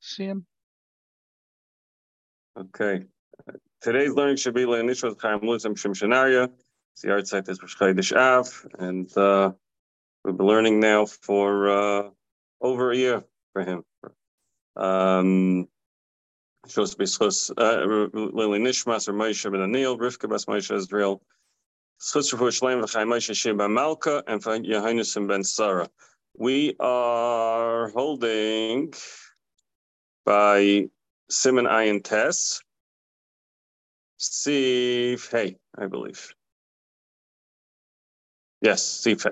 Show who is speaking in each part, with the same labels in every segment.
Speaker 1: See him.
Speaker 2: Okay. Today's learning should be Leonishos Chaim Luzim Shimshanaria. The art site is Rosh Av, and uh, we've been learning now for uh, over a year for him. Um, Shos Bishos Lili Nishmas or Moshe Ben Anil, Rivka Bas Moshe Israel, Schutz Refu Shleim V'Chaim Moshe Sheba Malka, and Yehonusim Ben Sarah. We are holding by Siman Ayin Tess, Hey, I believe. Yes, Sief Hey.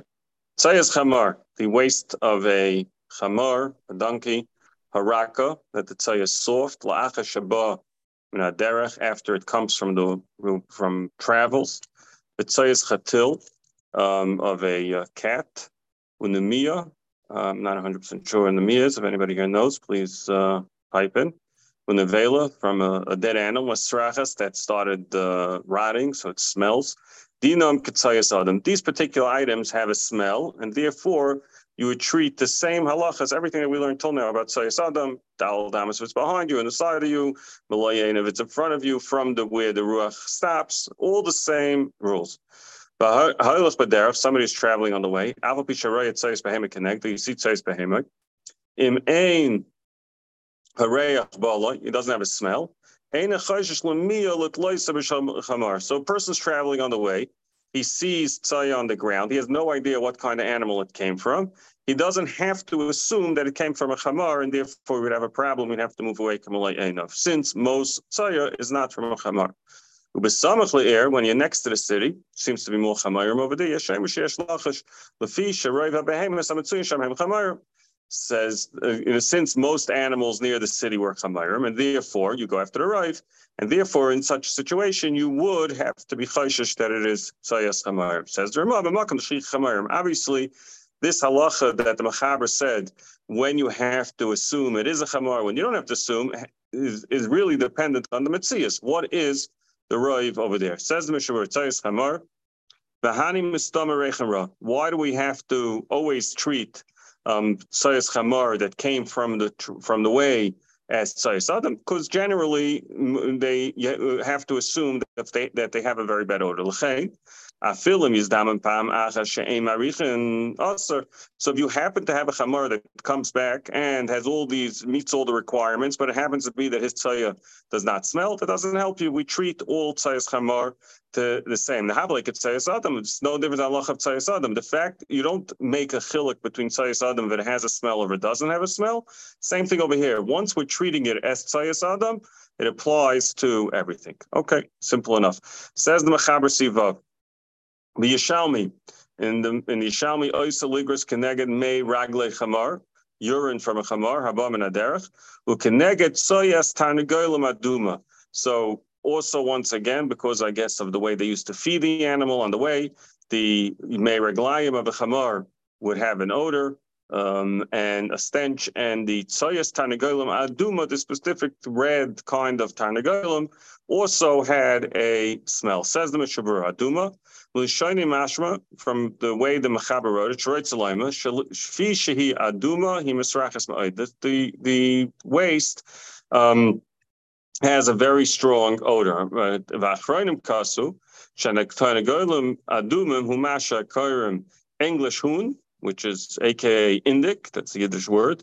Speaker 2: Tzayas Chamar, the waist of a Chamar, a donkey, Haraka, that the tzayas soft, La'acha Shabbat, Derech, after it comes from the from travels. The tzayas Chatil, um, of a uh, cat, Unamiya. I'm not 100% sure what Unamiya is. If anybody here knows, please uh, pipe in. Unavela from a, a, dead animal, was srachas that started uh, rotting, so it smells. Dinam Katsayas Adam. These particular items have a smell, and therefore you would treat the same halachas, everything that we learned till now about Sayas Adam, Dal Damas it's behind you and the side of you, Malayan if it's in front of you, from the where the Ruach stops, all the same rules. But if somebody is traveling on the way, Aval Pisharay at Sayas Behemoth connect, you see Sayas Behemoth. Im Ain Harayach Bala, it doesn't have a smell. So a person's traveling on the way, he sees tzaya on the ground. He has no idea what kind of animal it came from. He doesn't have to assume that it came from a chamar, and therefore we'd have a problem. We'd have to move away from a since most tzaya is not from a chamar. air er, when you're next to the city, seems to be more chamarim over there. Says, uh, sense, most animals near the city were chamayim, and therefore you go after the rife, and therefore in such a situation you would have to be chayshish that it is sayas chamayim. Says the Ramah. Obviously, this halacha that the Machaber said, when you have to assume it is a chamar, when you don't have to assume, is, is really dependent on the mitzias. What is the rive over there? Says the Mishnah, sayas chamar. Why do we have to always treat um, Chamar that came from the from the way as Sayas Adam, because generally they have to assume that they that they have a very bad odor. So if you happen to have a chamar that comes back and has all these meets all the requirements, but it happens to be that his tzaya does not smell, that doesn't help you. We treat all tzayas chamar to the same. The havlik at tzayas adam, it's no different than Allah of tzayas adam. The fact you don't make a chilik between tzayas adam that has a smell or it doesn't have a smell. Same thing over here. Once we're treating it as tzayas adam, it applies to everything. Okay, simple enough. Says the Mechaber Sivav. The Yishalmi, in the in the Yishalmi, Oisa Ligris Keneged Me Ragle Chamar, urine from a Chamar, Habam and Aderech, who Keneged Soyas Tarnagolam Aduma. So also once again, because I guess of the way they used to feed the animal on the way, the Me Raglayim of a Chamar would have an odor, um, and a stench, and the tsoyas tarnagolim aduma, the specific red kind of tarnagolim, also had a smell. Says the Mishabur aduma, l'shayni mashma from the way the Mechaber wrote it. Shroitzalayma shfi shehi aduma he misrachas ma'id. The the waste. Um, has a very strong odor. V'achroinim kasu, shenek tarnagolim adumim humasha koirim English hoon, which is aka Indic, that's the Yiddish word.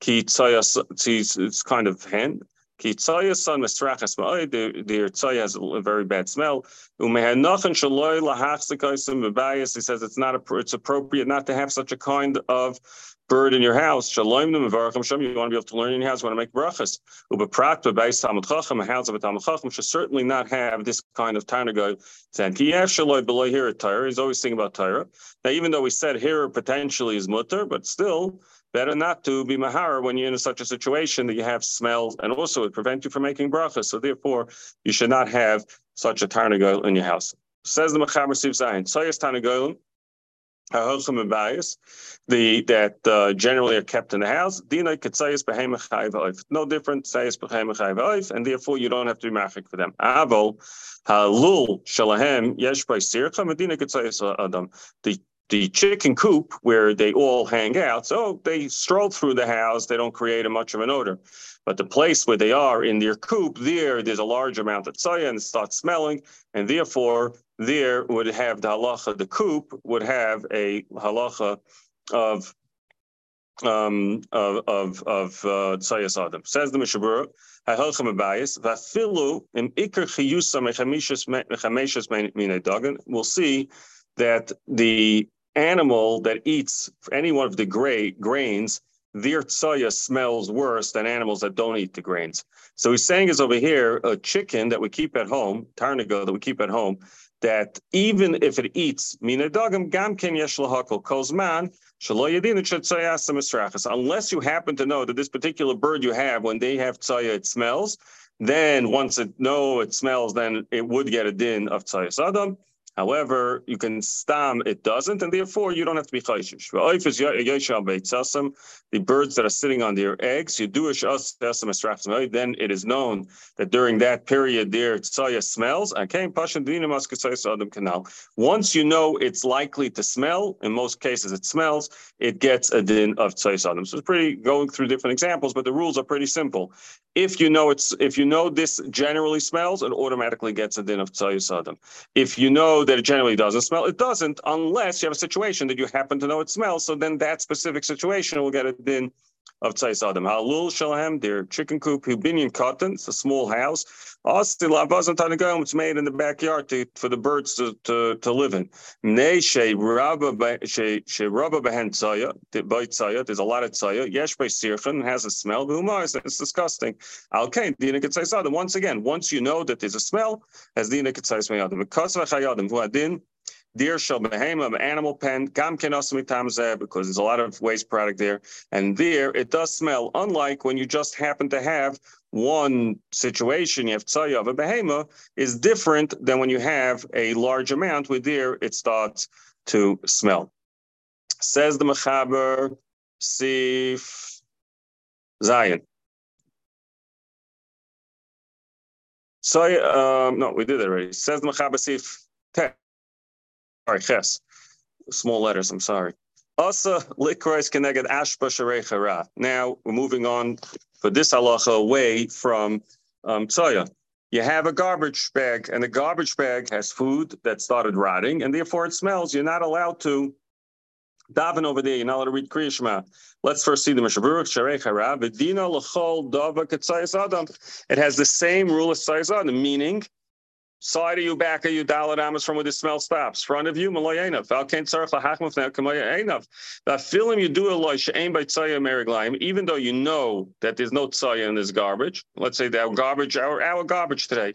Speaker 2: Ki it's kind of hand. Ki son mistrachas ma'ay, the tzaya has a very bad smell. He says it's not it's appropriate not to have such a kind of bird in your house. Shalom them You want to be able to learn in your house. You want to make brachas. Ubeprat bebeis talmud chacham. A house of a talmud chacham should certainly not have this kind of tarnagod. Then kiyaf shaloi below here at Torah. He's always thinking about Torah. Now, even though we said here potentially is mutter, but still better not to be mahar when you're in such a situation that you have smells, and also it prevents you from making brachas. So therefore, you should not have such a tarnagod in your house. Says the Mechaber Siv Zayin. Soyas tarnagodim the that uh, generally are kept in the house. No different and therefore you don't have to be machik for them. Avol halul shalahem yesh by sircha medina adam. The the chicken coop where they all hang out. So they stroll through the house. They don't create a much of an odor. But the place where they are in their coop, there, there's a large amount of tzoya and it starts smelling. And therefore, there would have the halacha, the coop would have a halacha of um, of of uh, tzayas adam. Says the Mishabura, ha'helchem abayis v'afilu im ikar chiyusa mechamishas mechameshas minay dagan. We'll see that the animal that eats any one of the gray grains, their tzaya smells worse than animals that don't eat the grains. So he's saying is over here a chicken that we keep at home, tarnago that we keep at home, that even if it eats mina dagam gam ken yesh kozman unless you happen to know that this particular bird you have when they have tzaya it smells then once it know it smells then it would get a din of tzaya sadam However, you can stam, it doesn't, and therefore you don't have to be chayshish. The birds that are sitting on their eggs, you do then it is known that during that period their tzaya smells. Once you know it's likely to smell, in most cases it smells, it gets a din of sadam. So it's pretty going through different examples, but the rules are pretty simple. If you know it's if you know this generally smells, it automatically gets a din of sadam. If you know that it generally doesn't smell. It doesn't unless you have a situation that you happen to know it smells. So then that specific situation will get it in of Tzais Adam. Halul Shalem, their chicken coop, Hubinian cotton, it's a small house. Oh, it's made in the backyard for the birds to, to, live in. There's a lot of tzaya. Yesh by sirchen has a smell. It's disgusting. Alkain, Dina Ketzais Once again, once you know that there's a smell, as Dina Ketzais Adam. Because Vachayadim, Vuadin, deer shall behema animal pen gam because there's a lot of waste product there. And there it does smell unlike when you just happen to have one situation you have tzaya of a behema is different than when you have a large amount with there it starts to smell. Says the mechaber sif zion so um, no we did it already. Says the mechaber sif sorry, ches, small letters, I'm sorry. Asa likrois keneged ashba sharechara. Now we're moving on for this halacha away from um. You have a garbage bag, and the garbage bag has food that started rotting, and therefore it smells. You're not allowed to daven over there. You're not allowed to read Kriya Shema. Let's first see the Mishabur Sharei Hara. V'dina l'chol dava adam. It has the same rule as tzayis adam, meaning Side of you, back of you, Dalit Amos from where the smell stops. Front of you, Malayainav. Valkain Tzarech Lahachmaf now, Kamayainav. That film you do a loy, She'ain by Tzaya Meriglaim, even though you know that there's no Tzaya in this garbage. Let's say that garbage, our, our garbage today.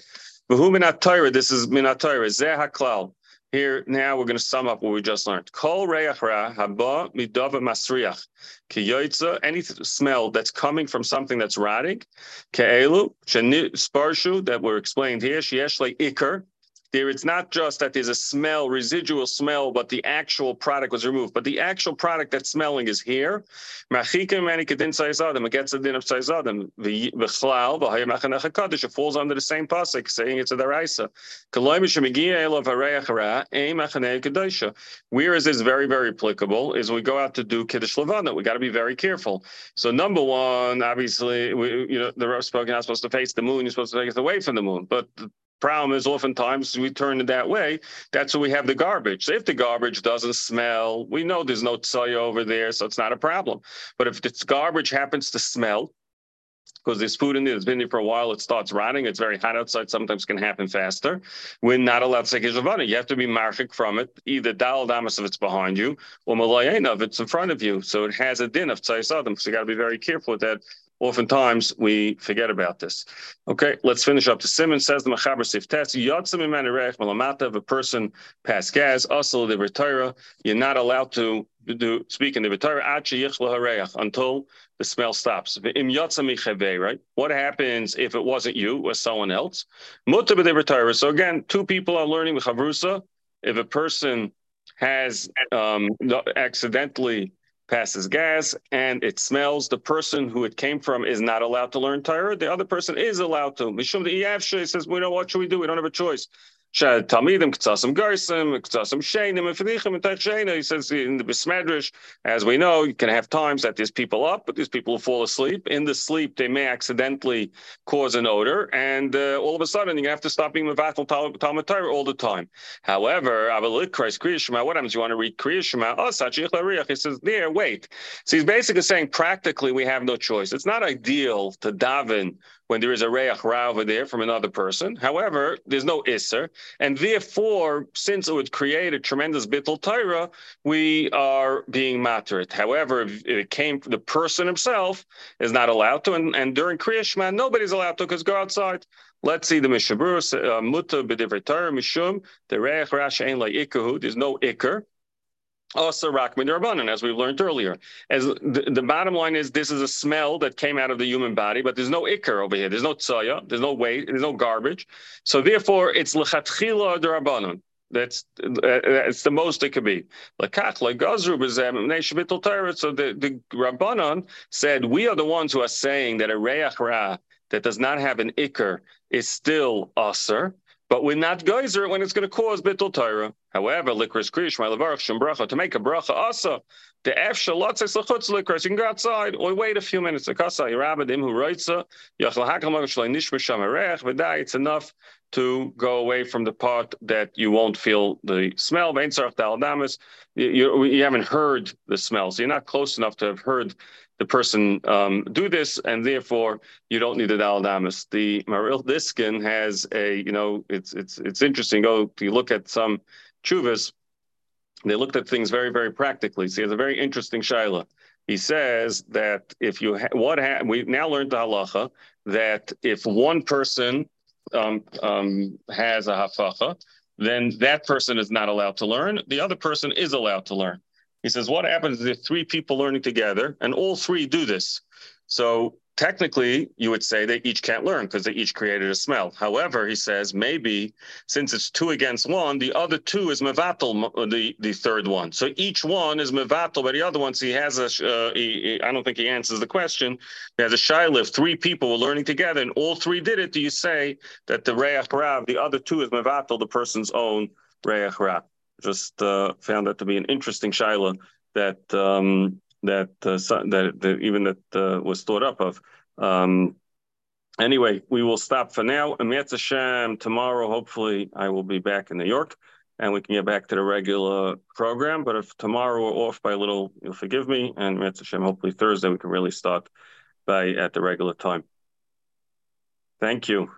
Speaker 2: Who Minat Torah, this is Minat Torah, Zeh HaKlal. Here, now we're going to sum up what we just learned. Kol reach ra haba masriach. Kiyoitza, any smell that's coming from something that's rotting. Ke'elu, sparshu, that were explained here. Sheyesh like ikar, there it's not just that there's a smell, residual smell, but the actual product was removed. But the actual product that's smelling is here. It. It falls under the same pasuk, saying it's a daraisa. Whereas it's very, very applicable is we go out to do Kiddush Levana, we got to be very careful. So number one, obviously, we, you know, the Rav spoke, you're not supposed to face the moon, you're supposed to face away from the moon. But problem is oftentimes we turn it that way. That's where we have the garbage. If the garbage doesn't smell, we know there's no soy over there, so it's not a problem. But if this garbage happens to smell, because there's food in there, it's been there for a while, it starts rotting, it's very hot outside, sometimes can happen faster. We're not allowed to take Hizavana. You have to be marshik from it, either Dal Damas if it's behind you, or Malayan if it's in front of you. So it has a din of Tzais Adam. So you got to be very careful with that Oftentimes we forget about this. Okay, let's finish up. The Simon says the Machaber Siftes Yotzim Malamata. If a person pass gas, also the retira, you're not allowed to do speak in the retira until the smell stops. Right? What happens if it wasn't you or someone else? So again, two people are learning with. If a person has um, accidentally passes gas and it smells, the person who it came from is not allowed to learn Torah. The other person is allowed to. Mishum the says, we know what should we do? We don't have a choice. Talmidim, Ktsasam Garsim, Ktsasam Shainim, and Fenichim, and Tachshena. He says in the Bismedrish, as we know, you can have times that there's people up, but these people fall asleep. In the sleep, they may accidentally cause an odor, and uh, all of a sudden, you have to stop being Mavatal Talmud Torah all the time. However, Christ Kriya what happens? You want to read Kriya Shema? Oh, Sachich He says, there, wait. So he's basically saying, practically, we have no choice. It's not ideal to daven when there is a reach ra over there from another person. However, there's no isser, and therefore, since it would create a tremendous bittul Torah, we are being materit. However, it came the person himself is not allowed to, and, and during Kriya Shema, nobody's allowed to because go outside. Let's see the Mishabur, uh, Mutta b'divrei Torah mishum the reich rash ein ikahu. There's no ikar. Also, Rakmin Rabbanan, as we've learned earlier. As the, the, bottom line is, this is a smell that came out of the human body, but there's no ikar over here. There's no tsaya, there's no weight, there's no garbage. So therefore, it's lechatchila Rabbanan. That's uh, it's the most it could be. Lakach legazru b'zem So the the Rabbanon said we are the ones who are saying that a reach ra that does not have an ikar is still aser, but we're not geyser when it's going to cause bittul Torah. However, likris krish my levarach shem bracha to make a bracha asa the f shalotzes lechutz likris. You can go outside or wait a few minutes. Akasa yirabadim hu roitza yachal hakamag shalei nishma shamarech v'day. It's enough to go away from the part that you won't feel the smell. You, you haven't heard the smell, so you're not close enough to have heard the person um, do this, and therefore you don't need a daladamas. The Maharil Diskin has a, you know, it's it's it's interesting. Go, if you look at some chuvas, they looked at things very very practically. So he has a very interesting shaila. He says that if you ha- what ha- we now learned the halacha that if one person um, um, has a hafacha, then that person is not allowed to learn. The other person is allowed to learn. He says, what happens if three people learning together and all three do this? So technically, you would say they each can't learn because they each created a smell. However, he says maybe since it's two against one, the other two is mevatel, the the third one. So each one is mevatel, but the other ones he has a. Uh, he, I don't think he answers the question. He has a shaila. Three people were learning together, and all three did it. Do you say that the reach rav, the other two is mevatel, the person's own reach rav? Just uh, found that to be an interesting shaila that um, that, uh, that, that even that uh, was thought up of. Um, anyway, we will stop for now. Amet Hashem, tomorrow, hopefully, I will be back in New York and we can get back to the regular program. But if tomorrow we're off by a little, you'll forgive me. And Amet Hashem, hopefully Thursday we can really start by at the regular time. Thank you.